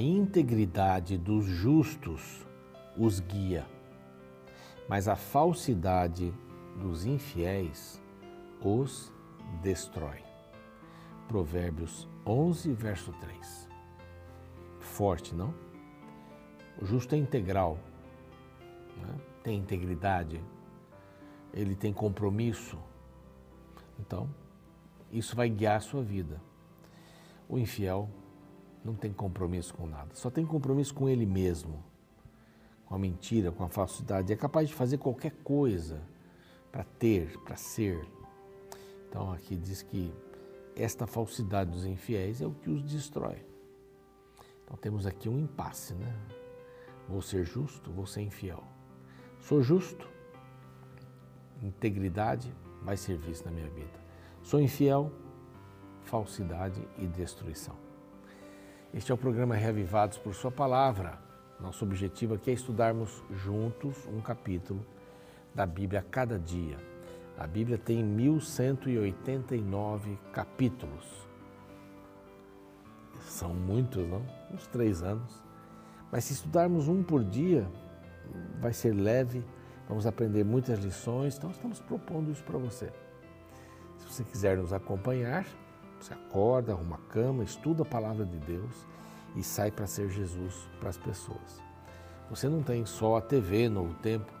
integridade dos justos os guia, mas a falsidade dos infiéis os destrói. Provérbios 11, verso 3. Forte, não? O justo é integral, né? tem integridade, ele tem compromisso. Então, isso vai guiar a sua vida. O infiel não tem compromisso com nada, só tem compromisso com ele mesmo, com a mentira, com a falsidade. É capaz de fazer qualquer coisa para ter, para ser. Então aqui diz que esta falsidade dos infiéis é o que os destrói. Então temos aqui um impasse, né? Vou ser justo, vou ser infiel. Sou justo, integridade vai ser vista na minha vida. Sou infiel, falsidade e destruição. Este é o programa Reavivados por Sua Palavra. Nosso objetivo aqui é estudarmos juntos um capítulo da Bíblia a cada dia. A Bíblia tem 1189 capítulos. São muitos, não? Uns três anos. Mas se estudarmos um por dia, vai ser leve, vamos aprender muitas lições. Então, estamos propondo isso para você. Se você quiser nos acompanhar, você acorda, arruma a cama, estuda a palavra de Deus e sai para ser Jesus para as pessoas. Você não tem só a TV no tempo,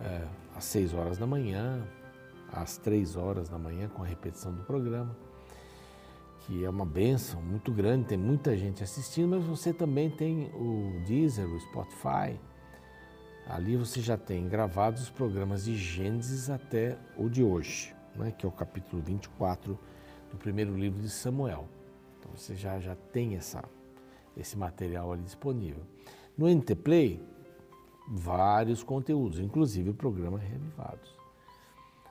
é, às 6 horas da manhã, às 3 horas da manhã, com a repetição do programa, que é uma benção muito grande, tem muita gente assistindo, mas você também tem o Deezer, o Spotify. Ali você já tem gravados os programas de Gênesis até o de hoje, né, que é o capítulo 24 do primeiro livro de Samuel. Então você já, já tem essa, esse material ali disponível. No NT Play, vários conteúdos, inclusive o programa Revivados.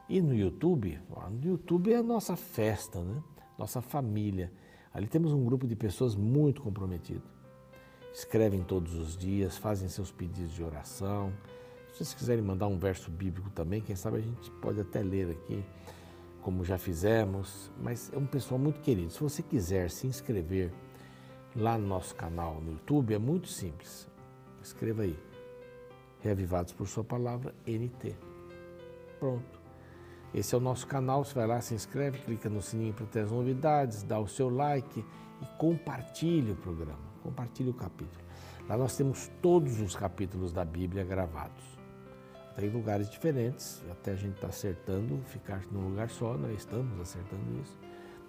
E no YouTube, no YouTube é a nossa festa, né? nossa família. Ali temos um grupo de pessoas muito comprometido. Escrevem todos os dias, fazem seus pedidos de oração. Se vocês quiserem mandar um verso bíblico também, quem sabe a gente pode até ler aqui como já fizemos, mas é um pessoal muito querido. Se você quiser se inscrever lá no nosso canal no YouTube, é muito simples. Escreva aí, Reavivados por Sua Palavra, NT. Pronto. Esse é o nosso canal, você vai lá, se inscreve, clica no sininho para ter as novidades, dá o seu like e compartilhe o programa, compartilhe o capítulo. Lá nós temos todos os capítulos da Bíblia gravados tem lugares diferentes, até a gente está acertando ficar num lugar só, nós estamos acertando isso,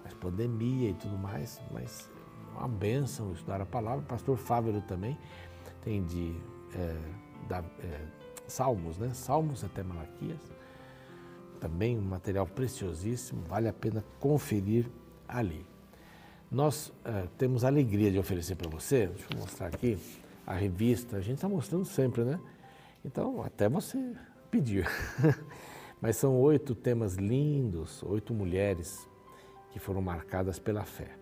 mas pandemia e tudo mais, mas uma benção estudar a palavra. O pastor Fávero também tem de é, da, é, Salmos, né? Salmos até Malaquias, também um material preciosíssimo, vale a pena conferir ali. Nós é, temos a alegria de oferecer para você, deixa eu mostrar aqui, a revista, a gente está mostrando sempre, né? Então, até você pedir. Mas são oito temas lindos, oito mulheres que foram marcadas pela fé.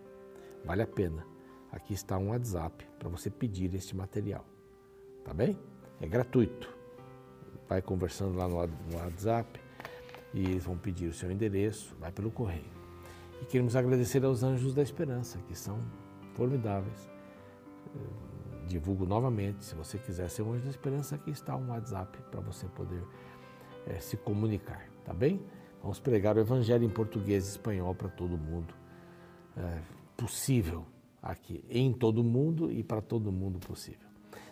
Vale a pena. Aqui está um WhatsApp para você pedir este material. Tá bem? É gratuito. Vai conversando lá no WhatsApp e eles vão pedir o seu endereço, vai pelo correio. E queremos agradecer aos Anjos da Esperança, que são formidáveis divulgo novamente. Se você quiser ser um anjo da esperança, aqui está um WhatsApp para você poder é, se comunicar, tá bem? Vamos pregar o Evangelho em português e espanhol para todo mundo. É, possível aqui, em todo mundo e para todo mundo possível.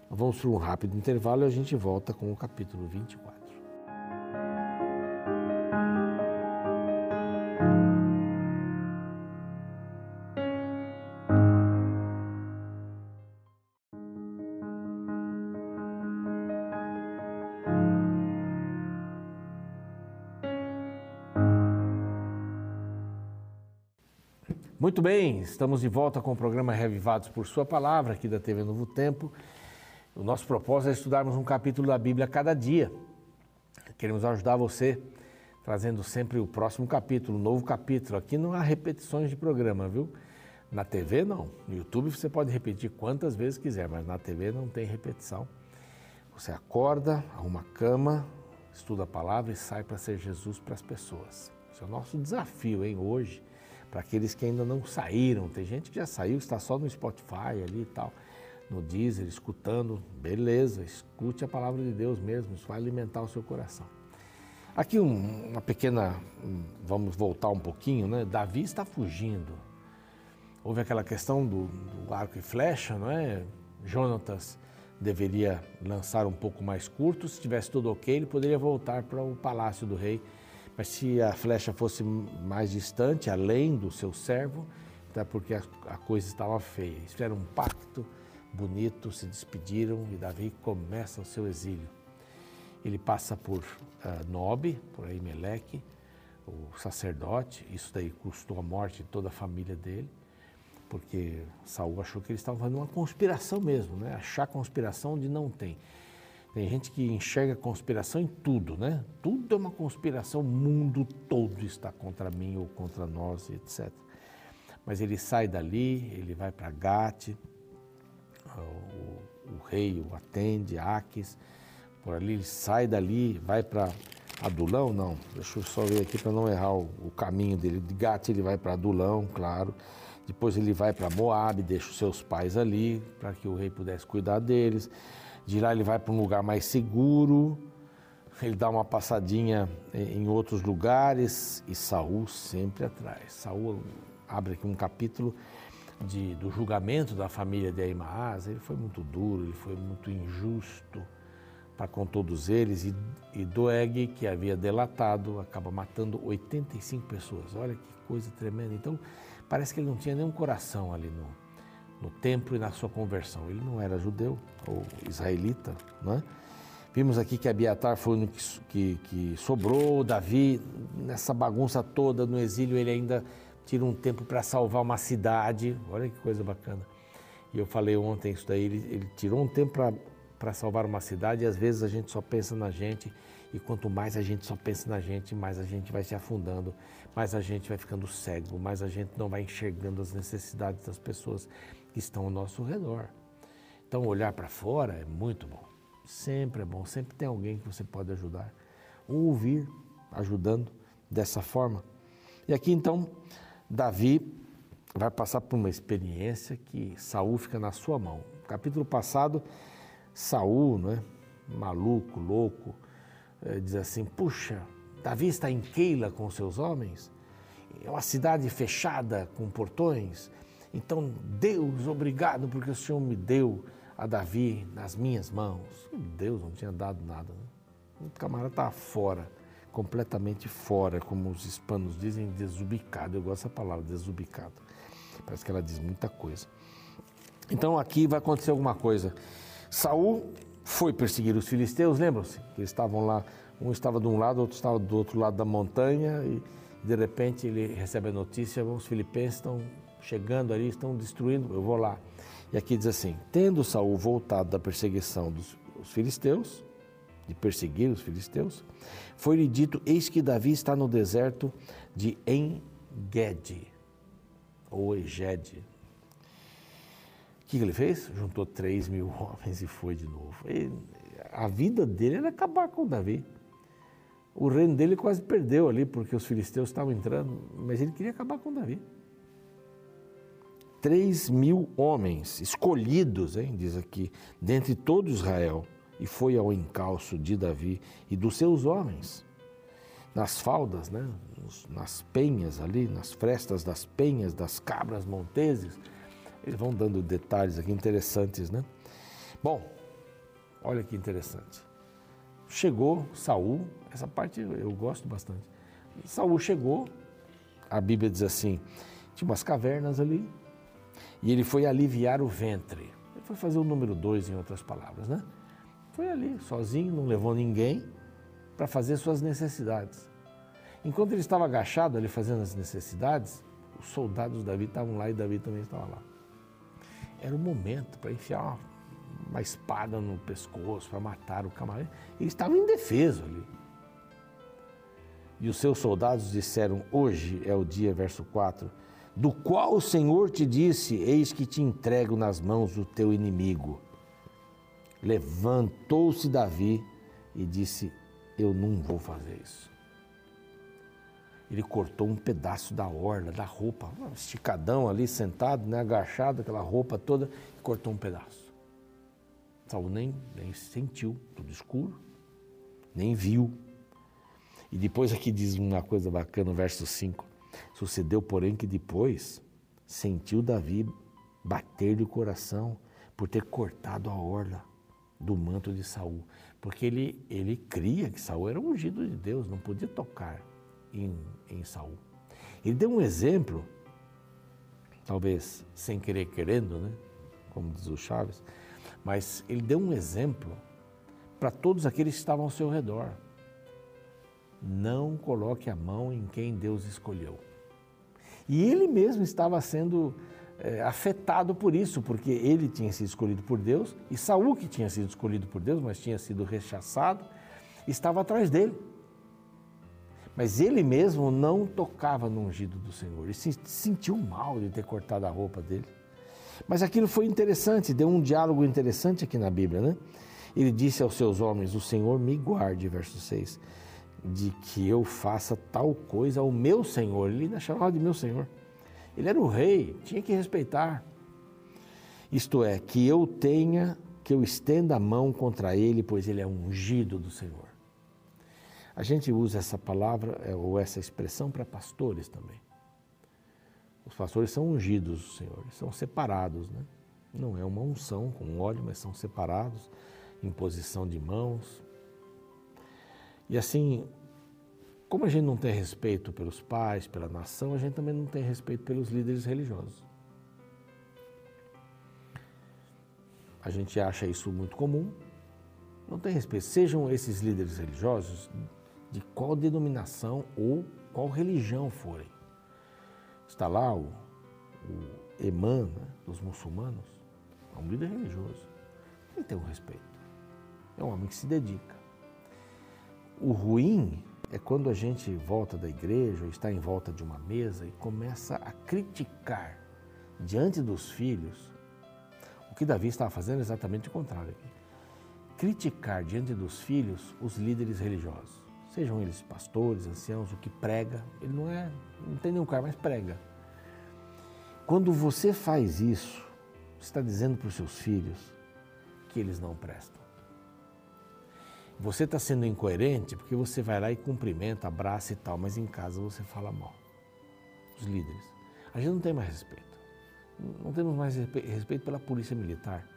Vamos para um rápido intervalo e a gente volta com o capítulo 24. Bem, estamos de volta com o programa Revivados por Sua Palavra, aqui da TV Novo Tempo. O nosso propósito é estudarmos um capítulo da Bíblia a cada dia. Queremos ajudar você trazendo sempre o próximo capítulo, o novo capítulo. Aqui não há repetições de programa, viu? Na TV não. No YouTube você pode repetir quantas vezes quiser, mas na TV não tem repetição. Você acorda, arruma a cama, estuda a palavra e sai para ser Jesus para as pessoas. Esse é o nosso desafio, hein, hoje para aqueles que ainda não saíram. Tem gente que já saiu, está só no Spotify ali e tal, no Deezer, escutando. Beleza, escute a palavra de Deus mesmo, isso vai alimentar o seu coração. Aqui um, uma pequena, vamos voltar um pouquinho, né? Davi está fugindo. Houve aquela questão do, do arco e flecha, não é? Jonatas deveria lançar um pouco mais curto, se tivesse tudo ok, ele poderia voltar para o palácio do rei mas se a flecha fosse mais distante, além do seu servo, até porque a, coisa estava feia. Eles fizeram um pacto bonito, se despediram e Davi começa o seu exílio. Ele passa por uh, Nob, por Aimeleque, o sacerdote. Isso daí custou a morte de toda a família dele, porque Saul achou que eles estavam fazendo uma conspiração mesmo, né? achar conspiração onde não tem. Tem gente que enxerga conspiração em tudo, né? Tudo é uma conspiração, o mundo todo está contra mim ou contra nós, etc. Mas ele sai dali, ele vai para Gate, o, o, rei o atende, Aques, por ali ele sai dali, vai para Adulão, não, deixa eu só ver aqui para não errar o, o, caminho dele. De Gate ele vai para Adulão, claro. Depois ele vai para Moab, deixa os seus pais ali, para que o rei pudesse cuidar deles. De lá ele vai para um lugar mais seguro, ele dá uma passadinha em outros lugares e Saul sempre atrás. Saul abre aqui um capítulo de, do julgamento da família de Aimaas. Ele foi muito duro, ele foi muito injusto para com todos eles e, e Doeg, que havia delatado, acaba matando 85 pessoas. Olha que coisa tremenda. Então parece que ele não tinha nenhum coração ali no, no templo e na sua conversão. Ele não era judeu ou israelita, não é? Vimos aqui que Abiatar foi o que, que, que sobrou, Davi, nessa bagunça toda no exílio, ele ainda tira um tempo para salvar uma cidade. Olha que coisa bacana. E eu falei ontem isso daí, ele, ele tirou um tempo para salvar uma cidade e às vezes a gente só pensa na gente e quanto mais a gente só pensa na gente, mais a gente vai se afundando, mais a gente vai ficando cego, mais a gente não vai enxergando as necessidades das pessoas que estão ao nosso redor. Então, olhar para fora é muito bom. Sempre é bom, sempre tem alguém que você pode ajudar. Ou ouvir ajudando dessa forma. E aqui então, Davi vai passar por uma experiência que Saul fica na sua mão. No capítulo passado, Saul, não é? maluco, louco, é, diz assim: Puxa, Davi está em Keila com seus homens, é uma cidade fechada com portões, então, Deus, obrigado porque o Senhor me deu a Davi nas minhas mãos. Deus não tinha dado nada. Né? O camarada está fora, completamente fora, como os hispanos dizem, desubicado. Eu gosto dessa palavra, desubicado. Parece que ela diz muita coisa. Então aqui vai acontecer alguma coisa. Saul foi perseguir os filisteus, lembram-se? Eles estavam lá, um estava de um lado, outro estava do outro lado da montanha e de repente ele recebe a notícia, os filipenses estão chegando ali, estão destruindo, eu vou lá. E aqui diz assim: tendo Saul voltado da perseguição dos filisteus, de perseguir os filisteus, foi-lhe dito: Eis que Davi está no deserto de Engede, ou Egede. O que ele fez? Juntou 3 mil homens e foi de novo. Ele, a vida dele era acabar com Davi. O reino dele quase perdeu ali, porque os filisteus estavam entrando, mas ele queria acabar com Davi. 3 mil homens escolhidos, hein, diz aqui, dentre todo Israel, e foi ao encalço de Davi e dos seus homens, nas faldas, né, nas penhas ali, nas frestas das penhas, das cabras monteses. Eles vão dando detalhes aqui interessantes, né? Bom, olha que interessante. Chegou Saul, essa parte eu gosto bastante. Saul chegou, a Bíblia diz assim, tinha umas cavernas ali, e ele foi aliviar o ventre. Ele foi fazer o número dois, em outras palavras, né? Foi ali, sozinho, não levou ninguém para fazer suas necessidades. Enquanto ele estava agachado ali fazendo as necessidades, os soldados de Davi estavam lá e Davi também estava lá. Era o momento para enfiar uma, uma, espada no pescoço, para matar o camarada. Ele estava indefeso ali. E os seus soldados disseram: Hoje é o dia, verso 4 do qual o Senhor te disse: Eis que te entrego nas mãos do teu inimigo. Levantou-se Davi e disse: Eu não vou fazer isso. ele cortou um pedaço da orla, da roupa, esticadão ali, sentado, né, agachado, aquela roupa toda, e cortou um pedaço. Saul nem, nem sentiu, tudo escuro, nem viu. E depois aqui diz uma coisa bacana, no verso 5. Sucedeu, porém, que depois sentiu Davi bater-lhe o coração por ter cortado a orla do manto de Saul, porque ele, ele cria que Saul era ungido de Deus, não podia tocar em, em Saul. Ele deu um exemplo, talvez sem querer querendo, né? como diz o Chaves, mas ele deu um exemplo para todos aqueles que estavam ao seu redor. Não coloque a mão em quem Deus escolheu. E ele mesmo estava sendo é, afetado por isso, porque ele tinha sido escolhido por Deus e Saul, que tinha sido escolhido por Deus, mas tinha sido rechaçado, estava atrás dele. Mas ele mesmo não tocava no ungido do Senhor. Ele se sentiu mal de ter cortado a roupa dele. Mas aquilo foi interessante, deu um diálogo interessante aqui na Bíblia, né? Ele disse aos seus homens: O Senhor me guarde, verso 6, de que eu faça tal coisa ao meu Senhor. Ele ainda chamava de meu Senhor. Ele era o rei, tinha que respeitar. Isto é, que eu tenha, que eu estenda a mão contra ele, pois ele é ungido do Senhor. A gente usa essa palavra é, ou essa expressão para pastores também. Os pastores são ungidos do Senhor, são separados, né? Não é uma unção com óleo, mas são separados, em posição de mãos. E assim, como a gente não tem respeito pelos pais, pela nação, a gente também não tem respeito pelos líderes religiosos. A gente acha isso muito comum, não tem respeito. Sejam esses líderes religiosos de qual denominação ou qual religião forem. Está lá o, o Eman né, dos muçulmanos, é um líder religioso. Ele tem um respeito. É um homem que se dedica. O ruim é quando a gente volta da igreja, está em volta de uma mesa e começa a criticar diante dos filhos. O que Davi estava fazendo é exatamente o contrário. Criticar diante dos filhos os líderes religiosos sejam eles pastores, anciãos, o que prega, ele não é, não tem nenhum cargo, mas prega. Quando você faz isso, você está dizendo para os seus filhos que eles não prestam. Você está sendo incoerente porque você vai lá e cumprimenta, abraça e tal, mas em casa você fala mal. Os líderes. A gente não tem mais respeito. Não temos mais respeito pela polícia militar.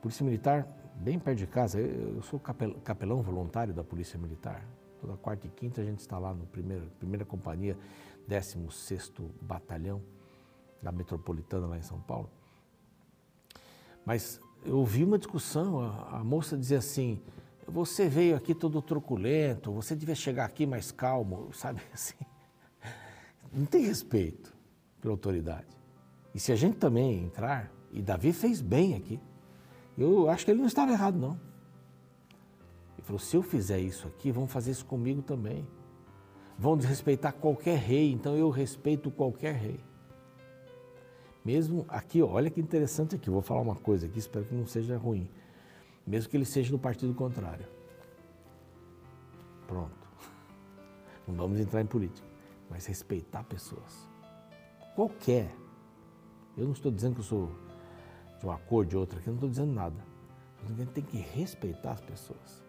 Polícia militar bem perto de casa. Eu sou capelão voluntário da Polícia Militar. Toda quarta e quinta a gente está lá no primeiro, primeira companhia, 16º Batalhão da Metropolitana lá em São Paulo. Mas eu ouvi uma discussão, a, a moça dizia assim, você veio aqui todo truculento, você devia chegar aqui mais calmo, sabe assim. Não tem respeito pela autoridade. E se a gente também entrar, e Davi fez bem aqui, eu acho que ele não estava errado, não. Ele falou: se eu fizer isso aqui, vão fazer isso comigo também. Vão desrespeitar qualquer rei, então eu respeito qualquer rei. Mesmo aqui, olha que interessante aqui, vou falar uma coisa aqui, espero que não seja ruim. Mesmo que ele seja do partido contrário. Pronto. Não vamos entrar em política, mas respeitar pessoas. Qualquer. Eu não estou dizendo que eu sou de uma cor, de outra, aqui não estou dizendo nada. A gente tem que respeitar as pessoas.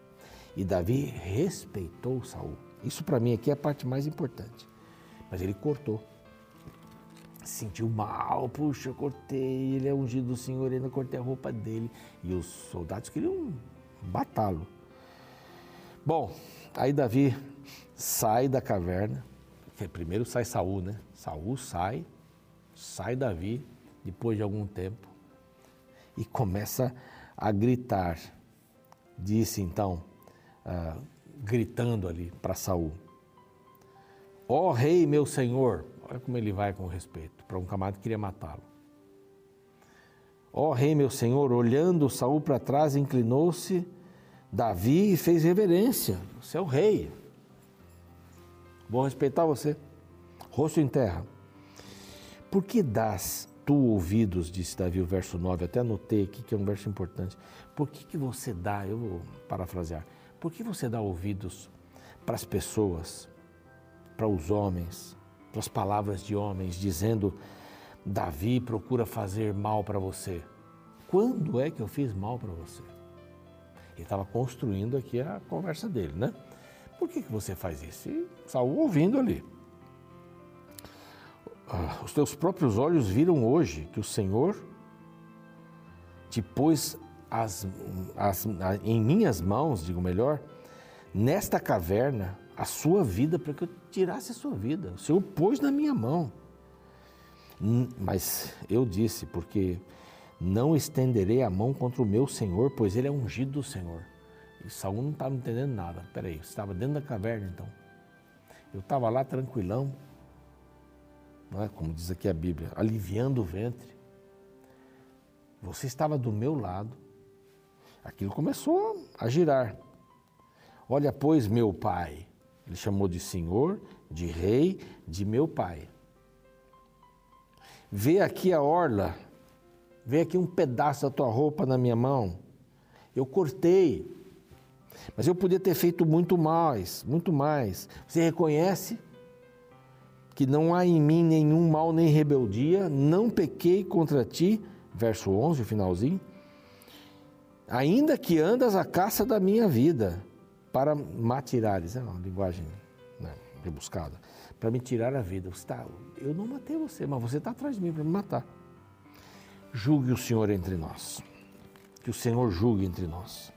E Davi respeitou Saul. Isso para mim aqui é a parte mais importante. Mas ele cortou. Sentiu mal, puxa, eu cortei, ele é ungido do Senhor, ainda cortei a roupa dele. E os soldados queriam batá-lo. Bom, aí Davi sai da caverna. Primeiro sai Saul, né? Saul sai, sai Davi, depois de algum tempo e começa a gritar. Disse então, uh, gritando ali para Saul: Ó oh, rei, meu senhor, olha como ele vai com respeito para um camarada que queria matá-lo. Ó oh, rei, meu senhor, olhando Saul para trás, inclinou-se Davi e fez reverência. Você é o rei. Vou respeitar você. Rosto em terra. Por que das tu ouvidos, disse Davi, o verso 9, até anotei aqui que é um verso importante. Por que, que você dá, eu vou parafrasear, por que você dá ouvidos para as pessoas para os homens, as palavras de homens, dizendo: Davi procura fazer mal para você. Quando é que eu fiz mal para você? Ele estava construindo aqui a conversa dele, né? Por que, que você faz isso? E Saul ouvindo ali. Ah, os teus próprios olhos viram hoje que o Senhor te pôs as, as, em minhas mãos, digo melhor, nesta caverna, a sua vida para que eu tirasse a sua vida. O Senhor pôs na minha mão. Mas eu disse, porque não estenderei a mão contra o meu Senhor, pois ele é ungido do Senhor. E Saul não estava entendendo nada. Peraí, estava dentro da caverna então. Eu estava lá tranquilão, não é? como diz aqui a Bíblia, aliviando o ventre. Você estava do meu lado. Aquilo começou a girar. Olha, pois, meu pai. Ele chamou de senhor, de rei, de meu pai. Vê aqui a orla, vê aqui um pedaço da tua roupa na minha mão. Eu cortei, mas eu podia ter feito muito mais, muito mais. Você reconhece que não há em mim nenhum mal nem rebeldia, não pequei contra ti, verso 11, o finalzinho. Ainda que andas a caça da minha vida, para matirares, é uma linguagem né, rebuscada, para me tirar a vida. Você tá, eu não matei você, mas você está atrás de mim para me matar. Julgue o Senhor entre nós, que o Senhor julgue entre nós.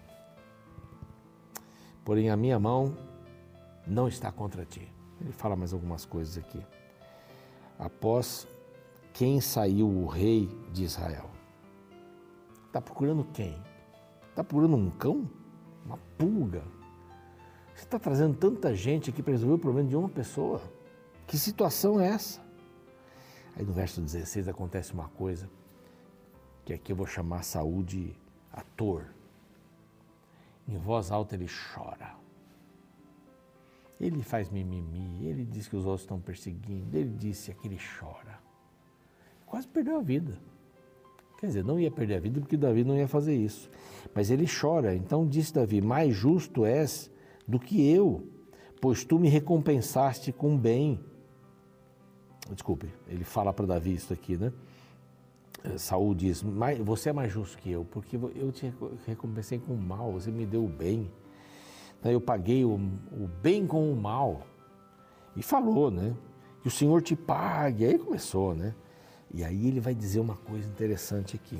Porém, a minha mão não está contra ti. Ele fala mais algumas coisas aqui. Após quem saiu o rei de Israel? Está procurando quem? Está procurando um cão? Uma pulga? Você está trazendo tanta gente aqui para resolver o problema de uma pessoa? Que situação é essa? Aí no verso 16 acontece uma coisa que aqui eu vou chamar saúde ator. Em voz alta ele chora. Ele faz mimimi, ele diz que os outros estão perseguindo, ele disse que ele chora. Quase perdeu a vida. Quer dizer, não ia perder a vida porque Davi não ia fazer isso. Mas ele chora. Então disse Davi: Mais justo és do que eu, pois tu me recompensaste com bem. Desculpe, ele fala para Davi isso aqui, né? Eh, Saul diz: Você é mais justo que eu, porque eu te recompensei com o mal, você me deu o bem. Eu paguei o, o bem com o mal. E falou, né? Que o Senhor te pague. Aí começou, né? E aí ele vai dizer uma coisa interessante aqui.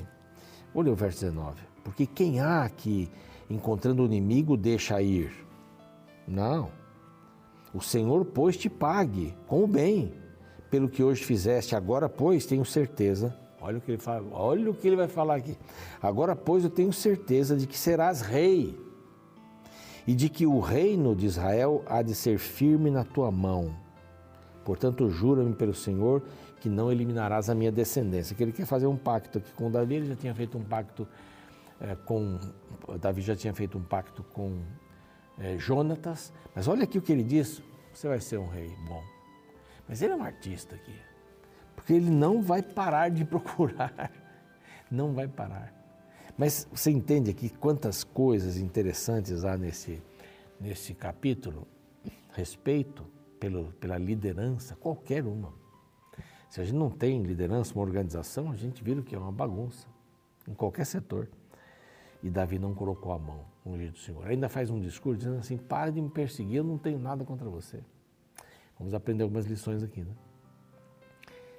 Olha o verso 19. Porque quem há que, encontrando o inimigo, deixa ir? Não. O Senhor, pois, te pague com o bem, pelo que hoje fizeste. Agora, pois, tenho certeza. Olha o que ele fala, olha o que ele vai falar aqui. Agora, pois, eu tenho certeza de que serás rei e de que o reino de Israel há de ser firme na tua mão. Portanto, jura-me pelo Senhor que não eliminarás a minha descendência. Que ele quer fazer um pacto aqui com Davi, ele já tinha feito um pacto é, com. Davi já tinha feito um pacto com é, Jonatas, mas olha aqui o que ele diz: você vai ser um rei bom. Mas ele é um artista aqui, porque ele não vai parar de procurar, não vai parar. Mas você entende aqui quantas coisas interessantes há nesse, nesse capítulo? Respeito pelo, pela liderança, qualquer uma. Se a gente não tem liderança, uma organização, a gente vira que é uma bagunça, em qualquer setor. E Davi não colocou a mão no ungido do Senhor. Ainda faz um discurso dizendo assim: pare de me perseguir, eu não tenho nada contra você. Vamos aprender algumas lições aqui, né?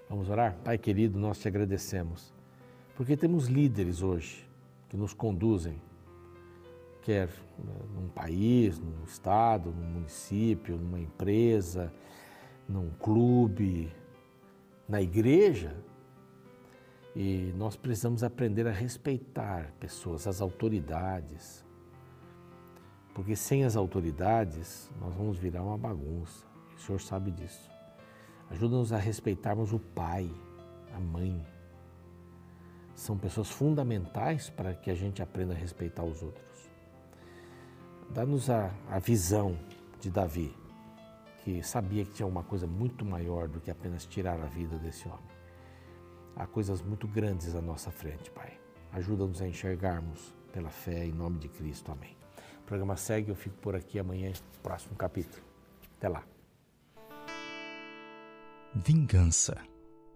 Vamos orar? Pai querido, nós te agradecemos, porque temos líderes hoje que nos conduzem, quer num país, num estado, num município, numa empresa, num clube, na igreja. E nós precisamos aprender a respeitar pessoas, as autoridades. Porque sem as autoridades, nós vamos virar uma bagunça. O Senhor sabe disso. Ajuda-nos a respeitarmos o pai, a mãe, são pessoas fundamentais para que a gente aprenda a respeitar os outros. Dá-nos a, a visão de Davi, que sabia que tinha uma coisa muito maior do que apenas tirar a vida desse homem. Há coisas muito grandes à nossa frente, Pai. Ajuda-nos a enxergarmos pela fé em nome de Cristo. Amém. O programa segue, eu fico por aqui amanhã, próximo capítulo. Até lá. Vingança.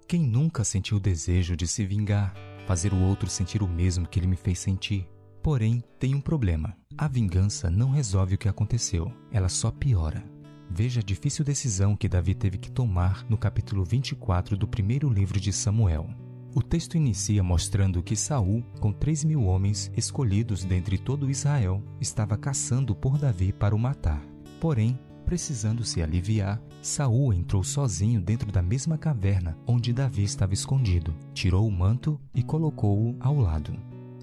Quem nunca sentiu o desejo de se vingar, fazer o outro sentir o mesmo que ele me fez sentir? Porém, tem um problema. A vingança não resolve o que aconteceu, ela só piora. Veja a difícil decisão que Davi teve que tomar no capítulo 24 do primeiro livro de Samuel. O texto inicia mostrando que Saul, com três mil homens escolhidos dentre todo Israel, estava caçando por Davi para o matar. Porém, precisando se aliviar, Saul entrou sozinho dentro da mesma caverna onde Davi estava escondido, tirou o manto e colocou-o ao lado.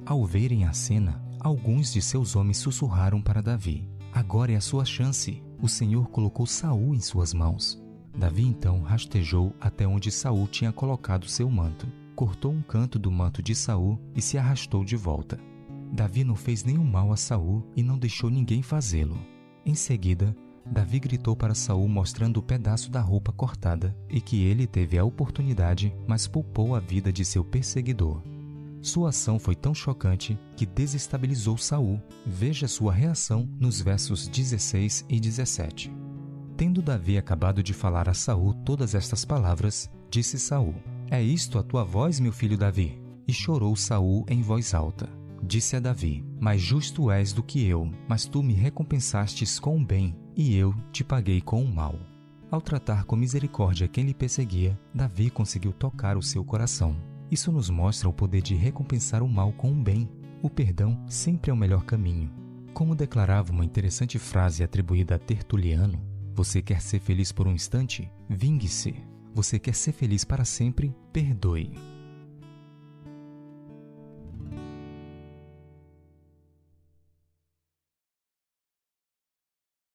Ao verem a cena, alguns de seus homens sussurraram para Davi: Agora é a sua chance. O Senhor colocou Saul em suas mãos. Davi então rastejou até onde Saul tinha colocado seu manto, cortou um canto do manto de Saul e se arrastou de volta. Davi não fez nenhum mal a Saul e não deixou ninguém fazê-lo. Em seguida, Davi gritou para Saul mostrando o pedaço da roupa cortada e que ele teve a oportunidade, mas poupou a vida de seu perseguidor. Sua ação foi tão chocante que desestabilizou Saul. Veja sua reação nos versos 16 e 17. Tendo Davi acabado de falar a Saul todas estas palavras, disse Saul: É isto a tua voz, meu filho Davi? E chorou Saul em voz alta. Disse a Davi: Mais justo és do que eu, mas tu me recompensastes com o bem, e eu te paguei com o mal. Ao tratar com misericórdia quem lhe perseguia, Davi conseguiu tocar o seu coração. Isso nos mostra o poder de recompensar o mal com o bem. O perdão sempre é o melhor caminho. Como declarava uma interessante frase atribuída a Tertuliano, você quer ser feliz por um instante? Vingue-se. Você quer ser feliz para sempre? Perdoe.